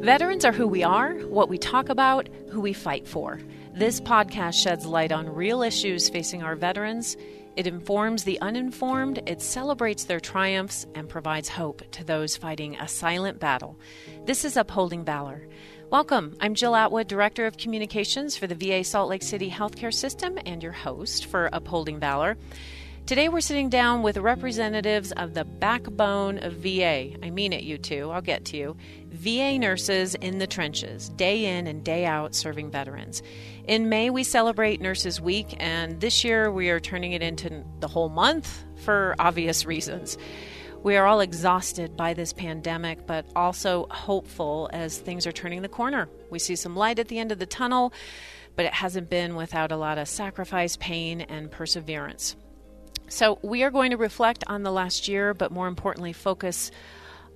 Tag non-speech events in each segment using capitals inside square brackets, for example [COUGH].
Veterans are who we are, what we talk about, who we fight for. This podcast sheds light on real issues facing our veterans. It informs the uninformed, it celebrates their triumphs, and provides hope to those fighting a silent battle. This is Upholding Valor. Welcome. I'm Jill Atwood, Director of Communications for the VA Salt Lake City Healthcare System, and your host for Upholding Valor. Today we're sitting down with representatives of the backbone of VA. I mean it, you two. I'll get to you. VA nurses in the trenches, day in and day out serving veterans. In May, we celebrate Nurses Week, and this year we are turning it into the whole month for obvious reasons. We are all exhausted by this pandemic, but also hopeful as things are turning the corner. We see some light at the end of the tunnel, but it hasn't been without a lot of sacrifice, pain, and perseverance. So, we are going to reflect on the last year, but more importantly, focus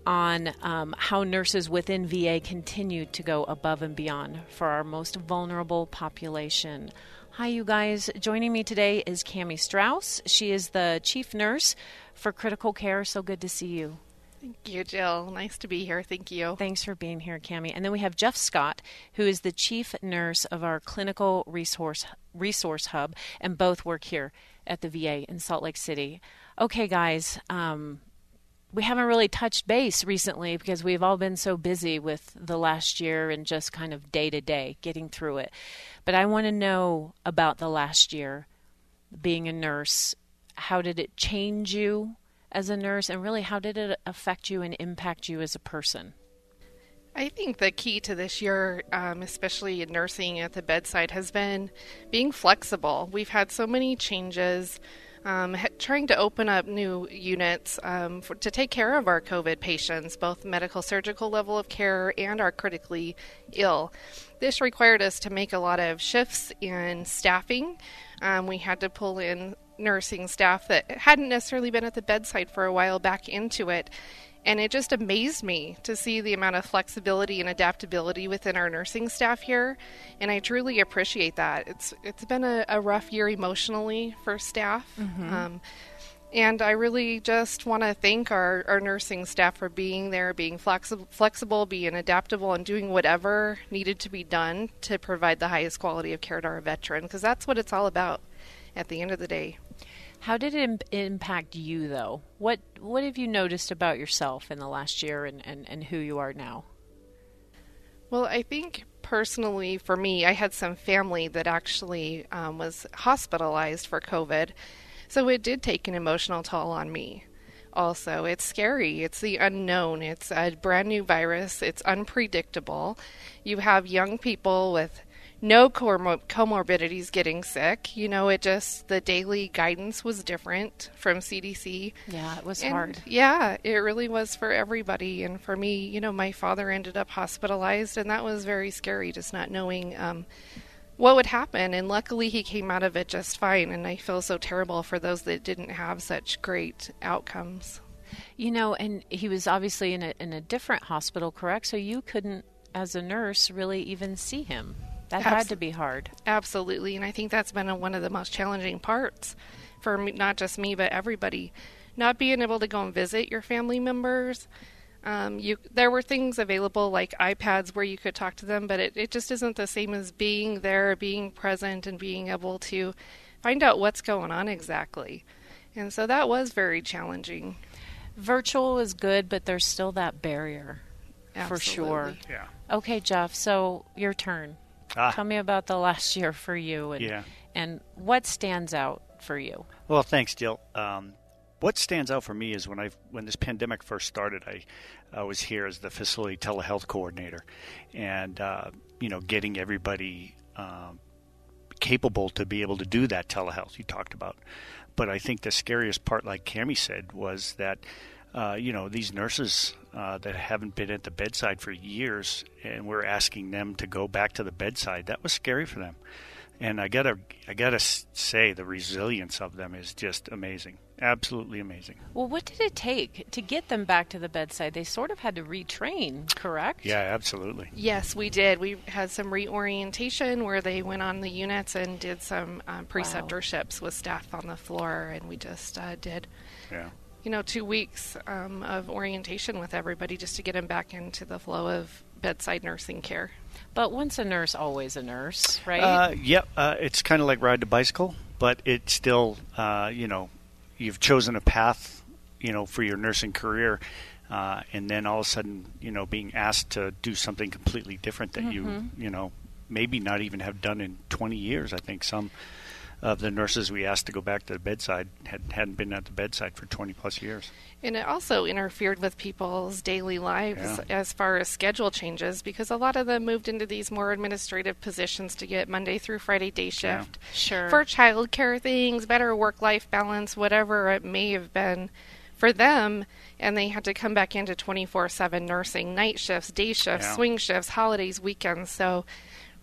on um, how nurses within VA continue to go above and beyond for our most vulnerable population. Hi, you guys. Joining me today is Cami Strauss. She is the chief nurse for critical care. So good to see you. Thank you, Jill. Nice to be here. Thank you. Thanks for being here, Cami. And then we have Jeff Scott, who is the chief nurse of our clinical resource resource hub, and both work here at the VA in Salt Lake City. Okay, guys, um, we haven't really touched base recently because we've all been so busy with the last year and just kind of day to day getting through it. But I want to know about the last year being a nurse. How did it change you as a nurse, and really how did it affect you and impact you as a person? I think the key to this year, um, especially in nursing at the bedside, has been being flexible. We've had so many changes, um, trying to open up new units um, for, to take care of our COVID patients, both medical surgical level of care and our critically ill. This required us to make a lot of shifts in staffing. Um, we had to pull in nursing staff that hadn't necessarily been at the bedside for a while back into it and it just amazed me to see the amount of flexibility and adaptability within our nursing staff here. And I truly appreciate that. It's it's been a, a rough year emotionally for staff. Mm-hmm. Um, and I really just want to thank our, our nursing staff for being there, being flexi- flexible, being adaptable, and doing whatever needed to be done to provide the highest quality of care to our veteran, because that's what it's all about at the end of the day. How did it impact you, though? What What have you noticed about yourself in the last year and, and, and who you are now? Well, I think personally for me, I had some family that actually um, was hospitalized for COVID. So it did take an emotional toll on me. Also, it's scary. It's the unknown. It's a brand new virus. It's unpredictable. You have young people with no comorbidities getting sick. You know, it just, the daily guidance was different from CDC. Yeah, it was and hard. Yeah, it really was for everybody. And for me, you know, my father ended up hospitalized, and that was very scary, just not knowing um, what would happen. And luckily, he came out of it just fine. And I feel so terrible for those that didn't have such great outcomes. You know, and he was obviously in a, in a different hospital, correct? So you couldn't, as a nurse, really even see him. That Abs- had to be hard. Absolutely, and I think that's been a, one of the most challenging parts for me, not just me but everybody. Not being able to go and visit your family members. Um, you there were things available like iPads where you could talk to them, but it, it just isn't the same as being there, being present, and being able to find out what's going on exactly. And so that was very challenging. Virtual is good, but there's still that barrier for sure. Yeah. Okay, Jeff, so your turn. Ah. Tell me about the last year for you and Yeah. and what stands out for you. Well, thanks, Jill. Um, what stands out for me is when I when this pandemic first started, I, I was here as the facility telehealth coordinator, and uh, you know, getting everybody um, capable to be able to do that telehealth you talked about. But I think the scariest part, like Cami said, was that uh, you know these nurses uh, that haven't been at the bedside for years, and we're asking them to go back to the bedside. That was scary for them, and I gotta I gotta say the resilience of them is just amazing, absolutely amazing. Well, what did it take to get them back to the bedside? They sort of had to retrain, correct? Yeah, absolutely. Yes, we did. We had some reorientation where they went on the units and did some um, preceptorships with staff on the floor, and we just uh, did, Yeah. You know, two weeks um, of orientation with everybody just to get them back into the flow of bedside nursing care. But once a nurse, always a nurse, right? Uh, yep. Uh, it's kind of like ride the bicycle, but it's still, uh, you know, you've chosen a path, you know, for your nursing career, uh, and then all of a sudden, you know, being asked to do something completely different that you, you know, maybe not even have done in 20 years. I think some of the nurses we asked to go back to the bedside had, hadn't been at the bedside for 20 plus years. And it also interfered with people's daily lives Yeah. as far as schedule changes because a lot of them moved into these more administrative positions to get Monday through Friday day Yeah. shift. Sure. For childcare things, better work life balance, whatever it may have been for them. And they had to come back into 24 7 nursing, night shifts, day shifts, Yeah. swing shifts, holidays, weekends. So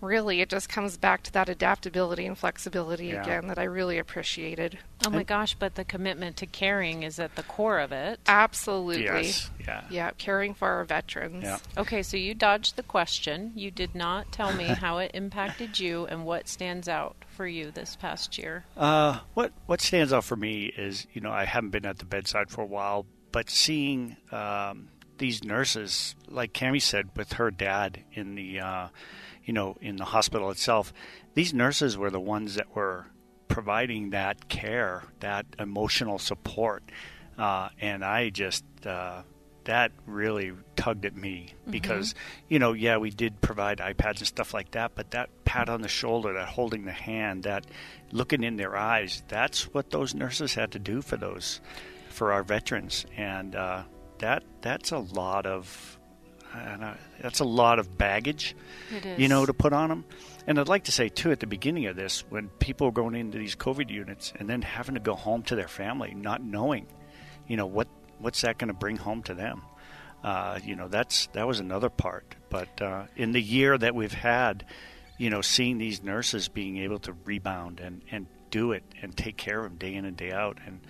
really, it just comes back to that adaptability and flexibility Yeah. again that I really appreciated. oh my gosh, but the commitment to caring is at the core of it. Absolutely. Yes. Yeah. Yeah, caring for our veterans. Yeah. Okay, so you dodged the question. You did not tell me how it impacted you and what stands out for you this past year. Uh, what what stands out for me is you know I haven't been at the bedside for a while, but seeing um, these nurses, like Cami said, with her dad in the uh, you know in the hospital itself, these nurses were the ones that were providing that care, that emotional support, uh, and I just. Uh, that really tugged at me because you know yeah we did provide iPads and stuff like that but that pat on the shoulder that holding the hand that looking in their eyes that's what those nurses had to do for those for our veterans and uh, that that's a lot of and uh, that's a lot of baggage you know to put on them and I'd like to say too at the beginning of this when people are going into these COVID units and then having to go home to their family not knowing you know what what's that going to bring home to them? Uh, you know that's that was another part. But uh, in the year that we've had you know seeing these nurses being able to rebound and and do it and take care of them day in and day out and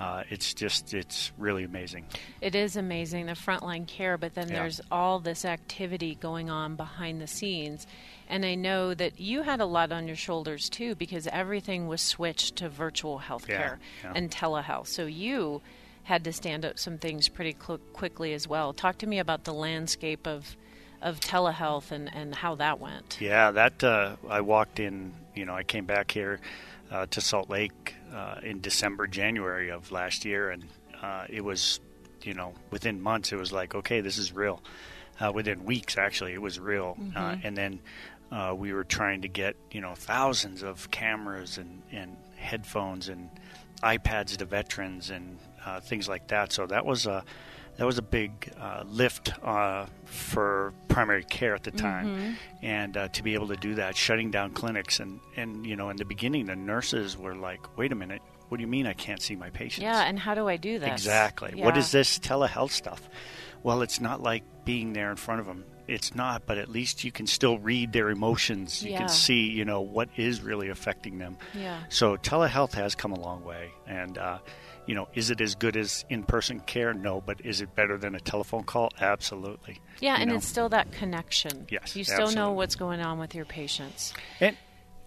uh, it's just it's really amazing It is amazing the frontline care, but then Yeah. there's all this activity going on behind the scenes. And I know that you had a lot on your shoulders too because everything was switched to virtual healthcare yeah. and telehealth. So you had to stand up some things pretty cl- quickly as well. Talk to me about the landscape of of telehealth and, and how that went. Yeah, that uh, I walked in. You know, I came back here uh, to Salt Lake uh, in December, January of last year, and uh, it was, you know, within months, it was like, okay, this is real. Uh, within weeks, actually, it was real. Uh, and then uh, we were trying to get, you know, thousands of cameras and, and headphones and iPads to veterans and uh, things like that. So that was a that was a big uh, lift uh, for primary care at the time, and uh, to be able to do that, shutting down clinics, and and you know, in the beginning, the nurses were like, "Wait a minute, what do you mean I can't see my patients?" Yeah, and how do I do that? Exactly. What Yeah. is this telehealth stuff? Well, it's not like being there in front of them. It's not, but at least you can still read their emotions. You Yeah. can see, you know, what is really affecting them. Yeah. So telehealth has come a long way, and uh, you know, is it as good as in-person care? No, but is it better than a telephone call? Absolutely. Yeah, You and know? it's still that connection. Yes, You still know what's going on with your patients. And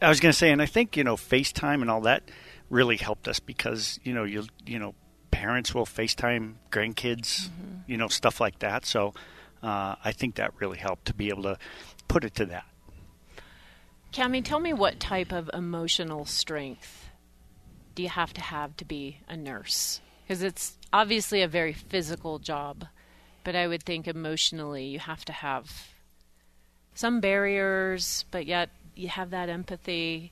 I was going to say, and I think you know, FaceTime and all that really helped us because you know, you you know, parents will FaceTime grandkids, Mm-hmm. you know, stuff like that. So uh, I think that really helped to be able to put it to that. Cami, tell me what type of emotional strength do you have to have to be a nurse? Because it's obviously a very physical job, but I would think emotionally you have to have some barriers, but yet you have that empathy.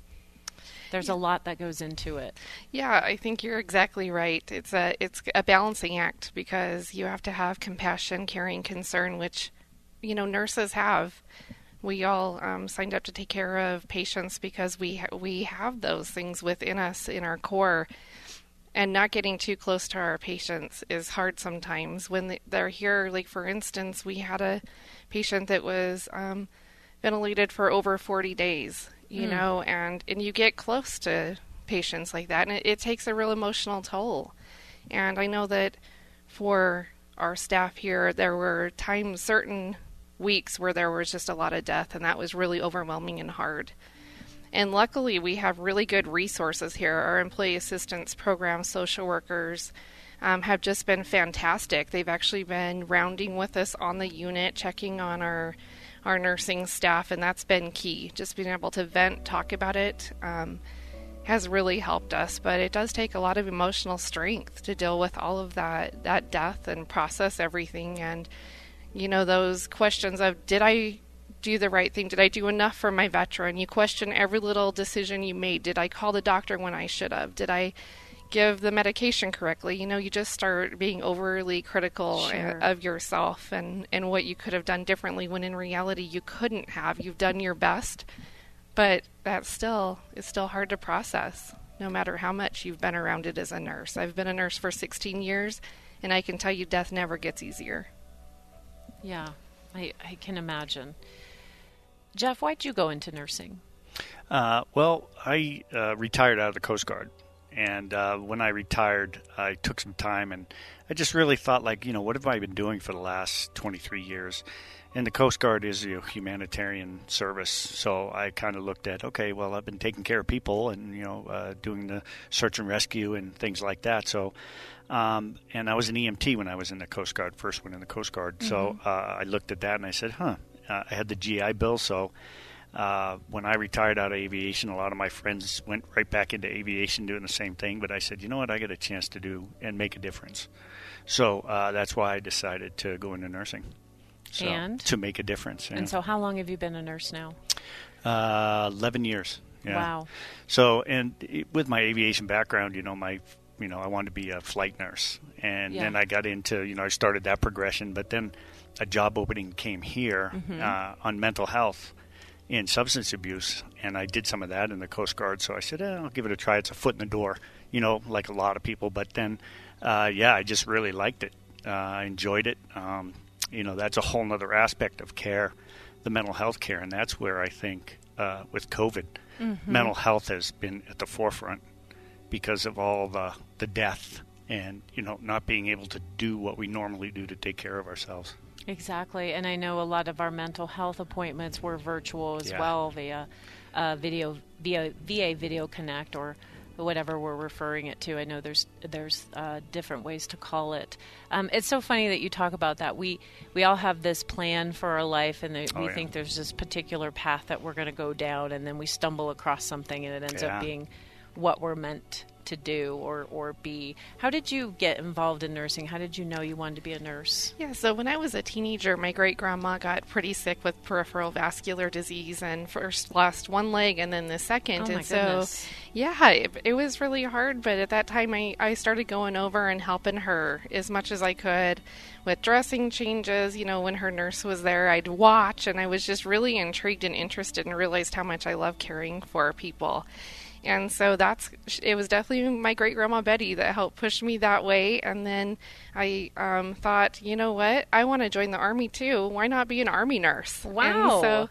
There's a lot that goes into it. Yeah, I think you're exactly right. It's a it's a balancing act because you have to have compassion, caring, concern, which you know nurses have. We all um, signed up to take care of patients because we ha- we have those things within us in our core, and not getting too close to our patients is hard sometimes when they're here. Like for instance, we had a patient that was um, ventilated for over 40 days, you mm. know, and, and you get close to patients like that, and it, it takes a real emotional toll. And I know that for our staff here, there were times, certain weeks, where there was just a lot of death, and that was really overwhelming and hard. And luckily, we have really good resources here. Our employee assistance program, social workers, um, have just been fantastic. They've actually been rounding with us on the unit, checking on our our nursing staff, and that's been key. Just being able to vent, talk about it, um, has really helped us. But it does take a lot of emotional strength to deal with all of that that death and process everything. And you know those questions of did I do the right thing? Did I do enough for my veteran? You question every little decision you made. Did I call the doctor when I should have? Did I give the medication correctly. You know, you just start being overly critical sure. of yourself and, and what you could have done differently when in reality you couldn't have. You've done your best, but that still is still hard to process no matter how much you've been around it as a nurse. I've been a nurse for 16 years and I can tell you death never gets easier. Yeah, I, I can imagine. Jeff, why'd you go into nursing? Uh, well, I uh, retired out of the Coast Guard and uh, when I retired, I took some time and I just really thought, like, you know, what have I been doing for the last 23 years? And the Coast Guard is a humanitarian service, so I kind of looked at, okay, well, I've been taking care of people and you know uh, doing the search and rescue and things like that. So, um, and I was an EMT when I was in the Coast Guard, first one in the Coast Guard. Mm-hmm. So uh, I looked at that and I said, huh, uh, I had the GI Bill, so uh, when I retired out of aviation, a lot of my friends went right back into aviation doing the same thing. But I said, you know what, I got a chance to do and make a difference. So uh, that's why I decided to go into nursing. So, and to make a difference. Yeah. And so, how long have you been a nurse now? Uh, Eleven years. Yeah. Wow. So, and with my aviation background, you know, my you know, I wanted to be a flight nurse, and yeah. then I got into, you know, I started that progression, but then a job opening came here mm-hmm. uh, on mental health in substance abuse, and I did some of that in the Coast Guard. So I said, eh, I'll give it a try. It's a foot in the door, you know, like a lot of people. But then, uh, yeah, I just really liked it. Uh, I enjoyed it. Um, you know, that's a whole other aspect of care, the mental health care, and that's where I think uh, with COVID, mm-hmm. mental health has been at the forefront because of all the the death and you know not being able to do what we normally do to take care of ourselves. Exactly, and I know a lot of our mental health appointments were virtual as yeah. well via uh, video via VA Video Connect or whatever we're referring it to. I know there's there's uh, different ways to call it. Um, it's so funny that you talk about that. We we all have this plan for our life, and oh, we yeah. think there's this particular path that we're going to go down, and then we stumble across something, and it ends yeah. up being what we're meant to do or, or be. How did you get involved in nursing? How did you know you wanted to be a nurse? Yeah, so when I was a teenager, my great grandma got pretty sick with peripheral vascular disease and first lost one leg and then the second. Oh and so, yeah, it, it, was really hard, but at that time I, I started going over and helping her as much as I could with dressing changes. You know, when her nurse was there, I'd watch and I was just really intrigued and interested and realized how much I love caring for people. And so that's it was definitely my great grandma Betty that helped push me that way. And then I um, thought, you know what, I want to join the army too. Why not be an army nurse? Wow! And so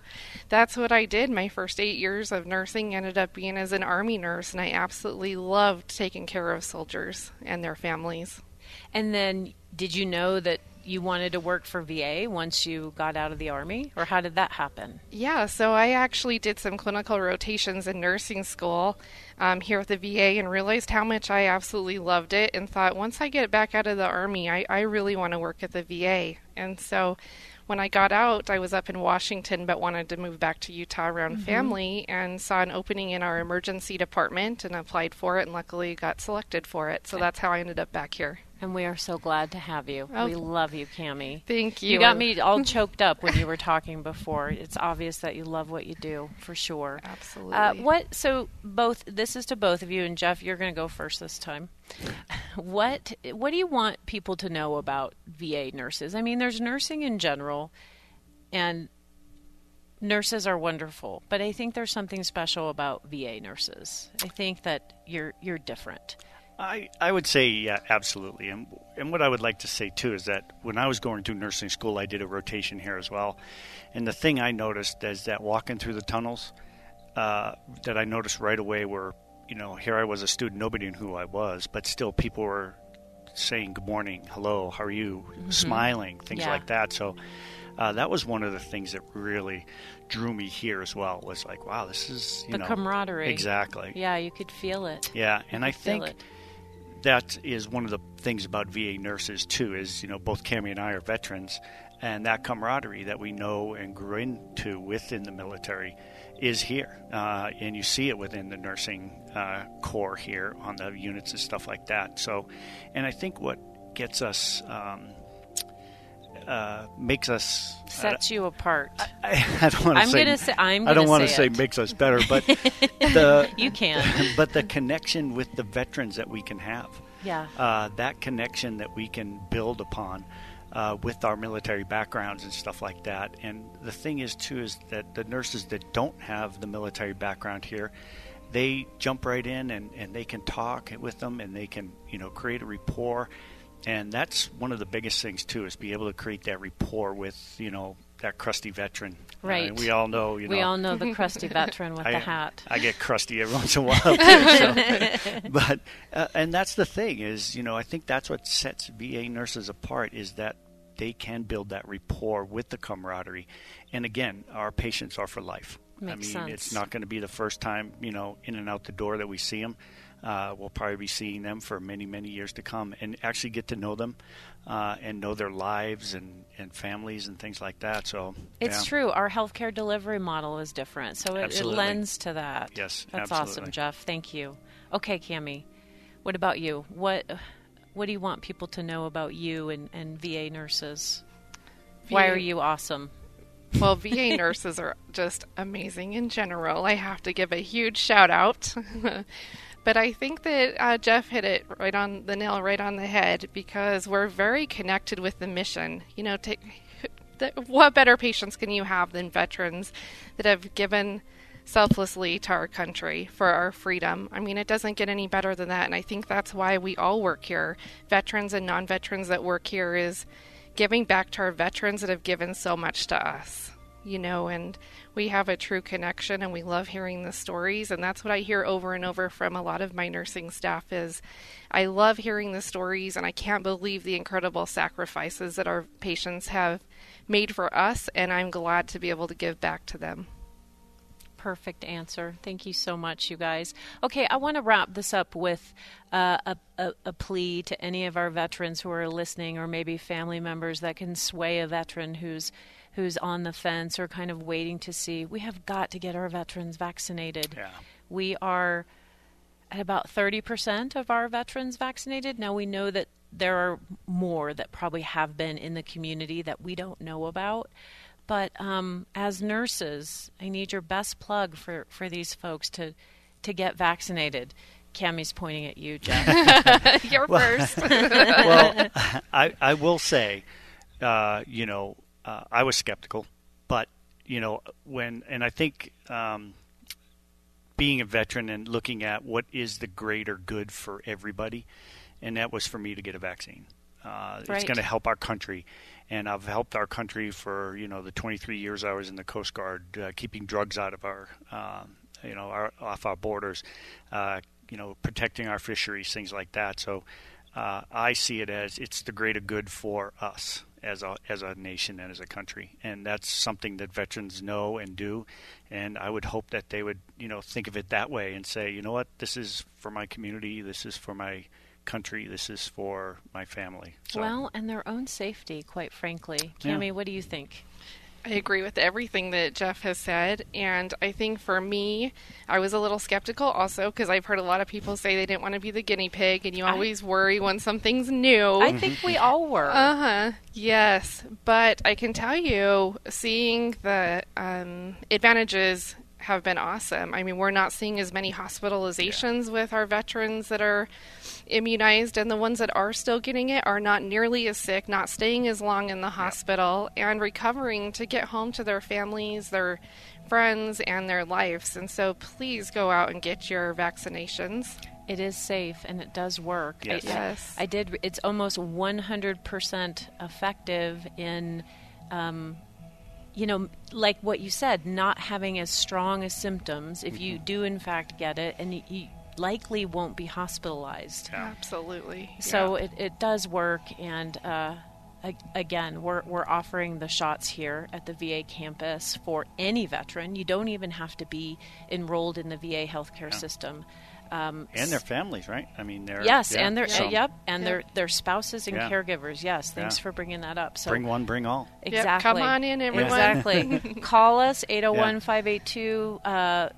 that's what I did. My first eight years of nursing ended up being as an army nurse, and I absolutely loved taking care of soldiers and their families. And then, did you know that you wanted to work for VA once you got out of the Army, or how did that happen? Yeah, so I actually did some clinical rotations in nursing school um, here at the VA and realized how much I absolutely loved it and thought once I get back out of the Army, I, I really want to work at the VA. And so when I got out, I was up in Washington but wanted to move back to Utah around mm-hmm. family and saw an opening in our emergency department and applied for it and luckily got selected for it. So that's how I ended up back here. And we are so glad to have you. Oh. We love you, Cami. Thank you. You got me all choked up when you were talking before. It's obvious that you love what you do, for sure. Absolutely. Uh, what? So both. This is to both of you, and Jeff, you're going to go first this time. [LAUGHS] What? What do you want people to know about VA nurses? I mean, there's nursing in general, and nurses are wonderful, but I think there's something special about VA nurses. I think that you're you're different. I, I would say yeah, absolutely. And and what I would like to say too is that when I was going through nursing school, I did a rotation here as well. And the thing I noticed is that walking through the tunnels, uh, that I noticed right away were, you know, here I was a student, nobody knew who I was, but still people were saying good morning, hello, how are you, smiling, things Yeah. like that. So uh, that was one of the things that really drew me here as well. Was like, wow, this is you The know camaraderie. exactly. Yeah, you could feel it. Yeah, and I Feel think it. That is one of the things about VA nurses too. Is you know both Cami and I are veterans, and that camaraderie that we know and grew into within the military is here, uh, and you see it within the nursing uh, corps here on the units and stuff like that. So, and I think what gets us. Um, uh, makes us Sets you apart. I, I [LAUGHS] don't want to I'm say. gonna say- I'm I don't want to say say it. makes us better, but [LAUGHS] the You can. [LAUGHS] but the connection with the veterans that we can have, Yeah. uh, that connection that we can build upon uh, with our military backgrounds and stuff like that. And the thing is too is that the nurses that don't have the military background here, they jump right in and, and they can talk with them and they can you know create a rapport. And that's one of the biggest things too is be able to create that rapport with you know that crusty veteran. Right. we all know you know we all know the crusty [LAUGHS] veteran with I, the hat. I get crusty every once in a while too. So. [LAUGHS] but uh, and that's the thing is, you know, I think that's what sets VA nurses apart is that they can build that rapport with the camaraderie. And again, our patients are for life. Makes I mean, sense. it's not going to be the first time, you know, in and out the door that we see them. Uh, we'll probably be seeing them for many, many years to come, and actually get to know them uh, and know their lives and, and families and things like that. So It's yeah. true. Our healthcare delivery model is different, so it, it lends to that. Yes, that's absolutely. awesome, Jeff. Thank you. Okay, Cami, what about you? What what do you want people to know about you and, and VA nurses? Why are you awesome? Well, VA [LAUGHS] nurses are just amazing in general. I have to give a huge shout out. [LAUGHS] but I think that uh, Jeff hit it right on the nail, right on the head, because we're very connected with the mission. You know, th- what better patients can you have than veterans that have given selflessly to our country for our freedom? I mean, it doesn't get any better than that. And I think that's why we all work here. Veterans and non veterans that work here is giving back to our veterans that have given so much to us you know and we have a true connection and we love hearing the stories and that's what i hear over and over from a lot of my nursing staff is i love hearing the stories and i can't believe the incredible sacrifices that our patients have made for us and i'm glad to be able to give back to them Perfect answer. Thank you so much, you guys. Okay, I want to wrap this up with uh, a, a, a plea to any of our veterans who are listening, or maybe family members that can sway a veteran who's who's on the fence or kind of waiting to see. We have got to get our veterans vaccinated. Yeah. We are at about 30% of our veterans vaccinated. Now we know that there are more that probably have been in the community that we don't know about. But um, as nurses, I need your best plug for, for these folks to, to get vaccinated. Cami's pointing at you, Jeff. [LAUGHS] you're first [LAUGHS] well, [LAUGHS] I, I will say, uh, you know, uh, I was skeptical, but you know, when and I think um, being a veteran and looking at what is the greater good for everybody, and that was for me to get a vaccine. Uh, It's going to help our country, and I've helped our country for you know the 23 years I was in the Coast Guard, uh, keeping drugs out of our, um, you know, our, off our borders, uh, you know, protecting our fisheries, things like that. So uh, I see it as it's the greater good for us as a as a nation and as a country, and that's something that veterans know and do. And I would hope that they would you know think of it that way and say, you know what, this is for my community, this is for my country, this is for my family. So, well, and their own safety, quite frankly. Yeah. What do you think? I agree with everything that Jeff has said. And I think for me, I was a little skeptical also because I've heard a lot of people say they didn't want to be the guinea pig, and you I- always worry when something's new. I think we all were. Uh huh. Yes, but I can tell you, seeing the um, advantages have been awesome. I mean, we're not seeing as many hospitalizations with our veterans that are immunized, and the ones that are still getting it are not nearly as sick, not staying as long in the hospital, and recovering to get home to their families, their friends, and their lives. And so, please go out and get your vaccinations. It is safe and it does work. Yes. I, Yes. I did. It's almost 100% effective in, um, you know, like what you said, not having as strong as symptoms if you do in fact get it, and you, you likely won't be hospitalized. Absolutely. So it, it does work, and uh, a- again, we're, we're offering the shots here at the VA campus for any veteran. You don't even have to be enrolled in the VA healthcare system. Um, And their families, right? I mean, they're Yes, yeah, and their so uh, yep, and Yep. their their spouses and Yeah. caregivers. Yes, thanks Yeah. for bringing that up. So Bring one, bring all. Yep, exactly, come on in, everyone. Exactly. [LAUGHS] Call us 801-582 uh,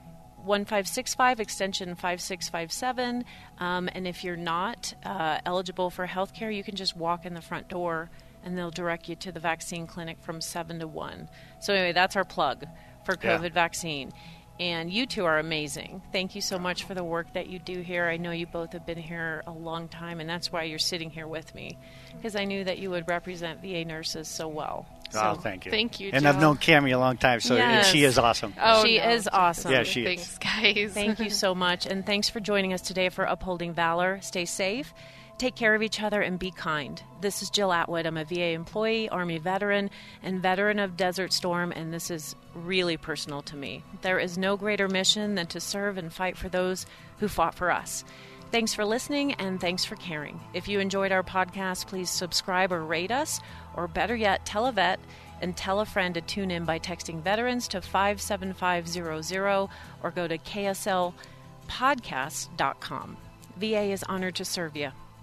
1565 extension 5657 um, and if you're not uh, eligible for health care you can just walk in the front door and they'll direct you to the vaccine clinic from 7 to 1 so anyway that's our plug for Yeah. covid vaccine and you two are amazing. Thank you so much for the work that you do here. I know you both have been here a long time, and that's why you're sitting here with me, because I knew that you would represent VA nurses so well. oh, So- thank you. Thank you, And I've known Cami a long time, so and she is awesome. Oh, she no. is awesome. Yeah, she is. Thanks, guys. Thank you so much. And thanks for joining us today for Upholding Valor. Stay safe, take care of each other, and be kind. This is Jill Atwood. I'm a VA employee, Army veteran, and veteran of Desert Storm, and this is really personal to me. There is no greater mission than to serve and fight for those who fought for us. Thanks for listening and thanks for caring. If you enjoyed our podcast, please subscribe or rate us, or better yet, tell a vet and tell a friend to tune in by texting veterans to 57500 or go to kslpodcast.com. VA is honored to serve you.